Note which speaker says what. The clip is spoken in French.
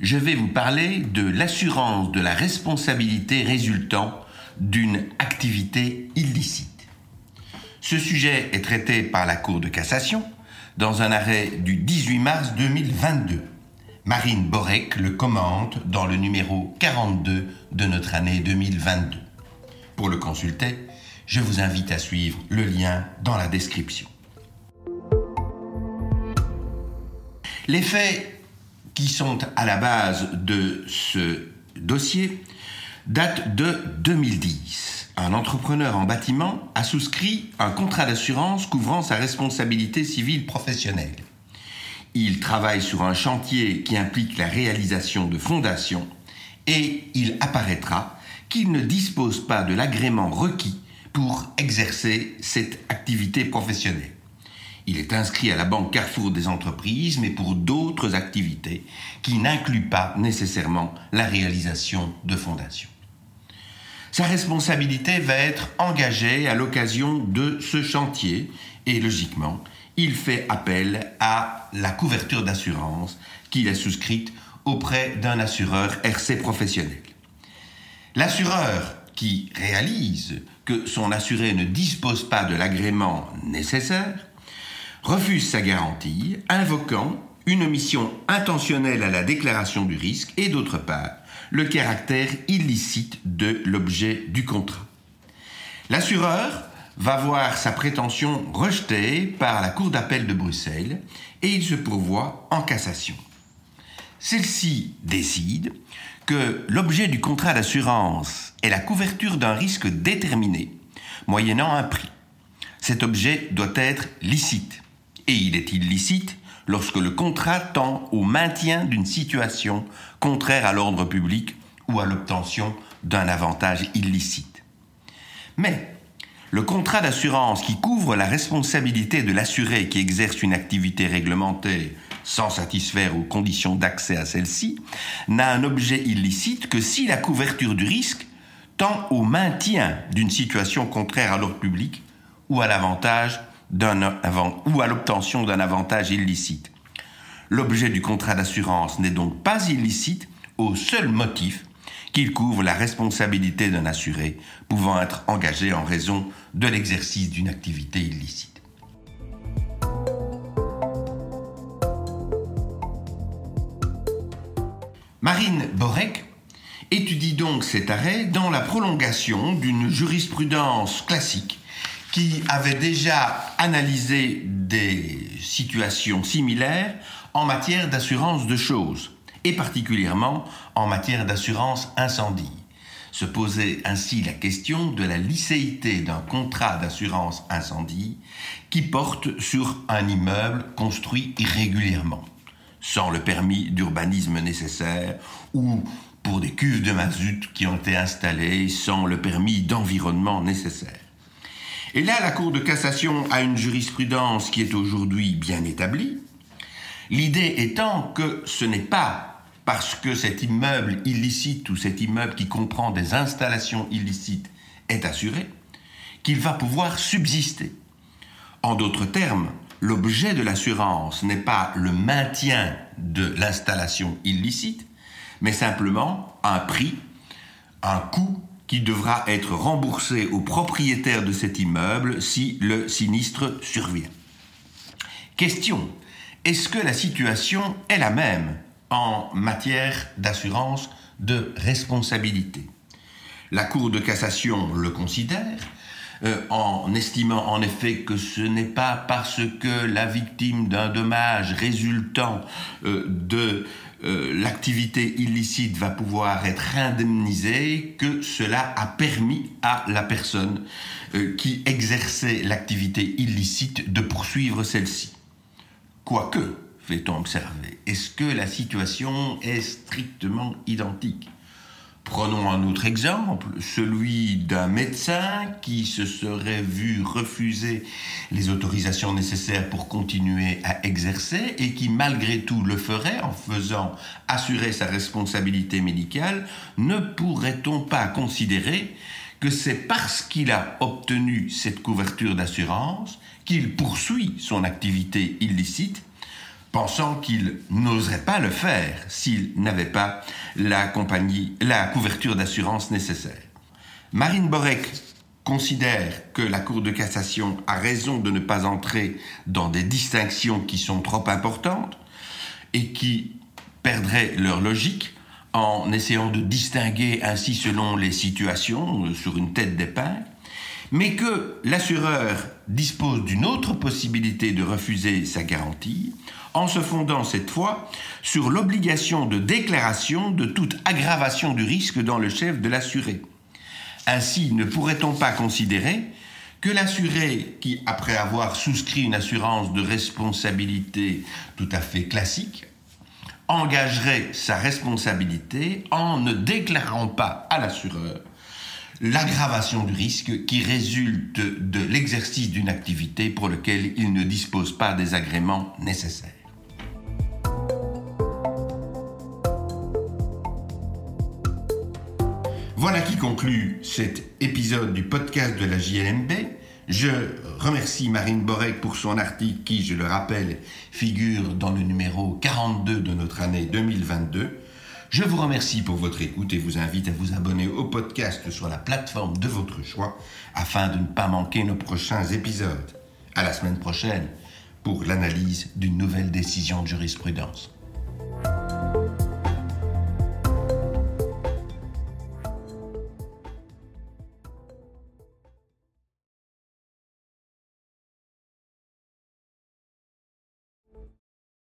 Speaker 1: je vais vous parler de l'assurance de la responsabilité résultant d'une activité illicite. Ce sujet est traité par la Cour de cassation dans un arrêt du 18 mars 2022. Marine Borek le commente dans le numéro 42 de notre année 2022. Pour le consulter, je vous invite à suivre le lien dans la description. Les faits qui sont à la base de ce dossier datent de 2010. Un entrepreneur en bâtiment a souscrit un contrat d'assurance couvrant sa responsabilité civile professionnelle. Il travaille sur un chantier qui implique la réalisation de fondations et il apparaîtra qu'il ne dispose pas de l'agrément requis pour exercer cette activité professionnelle. Il est inscrit à la Banque Carrefour des entreprises, mais pour d'autres activités qui n'incluent pas nécessairement la réalisation de fondations. Sa responsabilité va être engagée à l'occasion de ce chantier et logiquement, il fait appel à la couverture d'assurance qu'il a souscrite auprès d'un assureur RC professionnel. L'assureur qui réalise que son assuré ne dispose pas de l'agrément nécessaire refuse sa garantie, invoquant une omission intentionnelle à la déclaration du risque et d'autre part le caractère illicite de l'objet du contrat. L'assureur va voir sa prétention rejetée par la Cour d'appel de Bruxelles et il se pourvoit en cassation. Celle-ci décide que l'objet du contrat d'assurance est la couverture d'un risque déterminé, moyennant un prix. Cet objet doit être licite. Et il est illicite lorsque le contrat tend au maintien d'une situation contraire à l'ordre public ou à l'obtention d'un avantage illicite. Mais le contrat d'assurance qui couvre la responsabilité de l'assuré qui exerce une activité réglementée sans satisfaire aux conditions d'accès à celle-ci, n'a un objet illicite que si la couverture du risque tend au maintien d'une situation contraire à l'ordre public ou à l'avantage ou à l'obtention d'un avantage illicite. L'objet du contrat d'assurance n'est donc pas illicite au seul motif qu'il couvre la responsabilité d'un assuré pouvant être engagé en raison de l'exercice d'une activité illicite. Marine Borek étudie donc cet arrêt dans la prolongation d'une jurisprudence classique qui avait déjà analysé des situations similaires en matière d'assurance de choses, et particulièrement en matière d'assurance incendie. Se posait ainsi la question de la licéité d'un contrat d'assurance incendie qui porte sur un immeuble construit irrégulièrement, sans le permis d'urbanisme nécessaire ou pour des cuves de mazout qui ont été installées sans le permis d'environnement nécessaire. Et là, la Cour de cassation a une jurisprudence qui est aujourd'hui bien établie, l'idée étant que ce n'est pas parce que cet immeuble illicite ou cet immeuble qui comprend des installations illicites est assuré qu'il va pouvoir subsister. En d'autres termes, l'objet de l'assurance n'est pas le maintien de l'installation illicite, mais simplement un prix, un coût qui devra être remboursé au propriétaire de cet immeuble si le sinistre survient. Question, est-ce que la situation est la même en matière d'assurance de responsabilité? La Cour de cassation le considère, euh, en estimant en effet que ce n'est pas parce que la victime d'un dommage résultant euh, de euh, l'activité illicite va pouvoir être indemnisée, que cela a permis à la personne qui exerçait l'activité illicite de poursuivre celle-ci. Quoique, fait-on observer, est-ce que la situation est strictement identique? Prenons un autre exemple, celui d'un médecin qui se serait vu refuser les autorisations nécessaires pour continuer à exercer et qui malgré tout le ferait en faisant assurer sa responsabilité médicale. Ne pourrait-on pas considérer que c'est parce qu'il a obtenu cette couverture d'assurance qu'il poursuit son activité illicite pensant qu'il n'oserait pas le faire s'il n'avait pas la, compagnie, la couverture d'assurance nécessaire. Marine Borek considère que la Cour de cassation a raison de ne pas entrer dans des distinctions qui sont trop importantes et qui perdraient leur logique en essayant de distinguer ainsi selon les situations euh, sur une tête d'épingle, mais que l'assureur dispose d'une autre possibilité de refuser sa garantie en se fondant cette fois sur l'obligation de déclaration de toute aggravation du risque dans le chef de l'assuré. Ainsi, ne pourrait-on pas considérer que l'assuré qui, après avoir souscrit une assurance de responsabilité tout à fait classique, engagerait sa responsabilité en ne déclarant pas à l'assureur l'aggravation du risque qui résulte de l'exercice d'une activité pour laquelle il ne dispose pas des agréments nécessaires. Voilà qui conclut cet épisode du podcast de la JLMB. Je remercie Marine Borek pour son article qui, je le rappelle, figure dans le numéro 42 de notre année 2022. Je vous remercie pour votre écoute et vous invite à vous abonner au podcast sur la plateforme de votre choix afin de ne pas manquer nos prochains épisodes. À la semaine prochaine pour l'analyse d'une nouvelle décision de jurisprudence.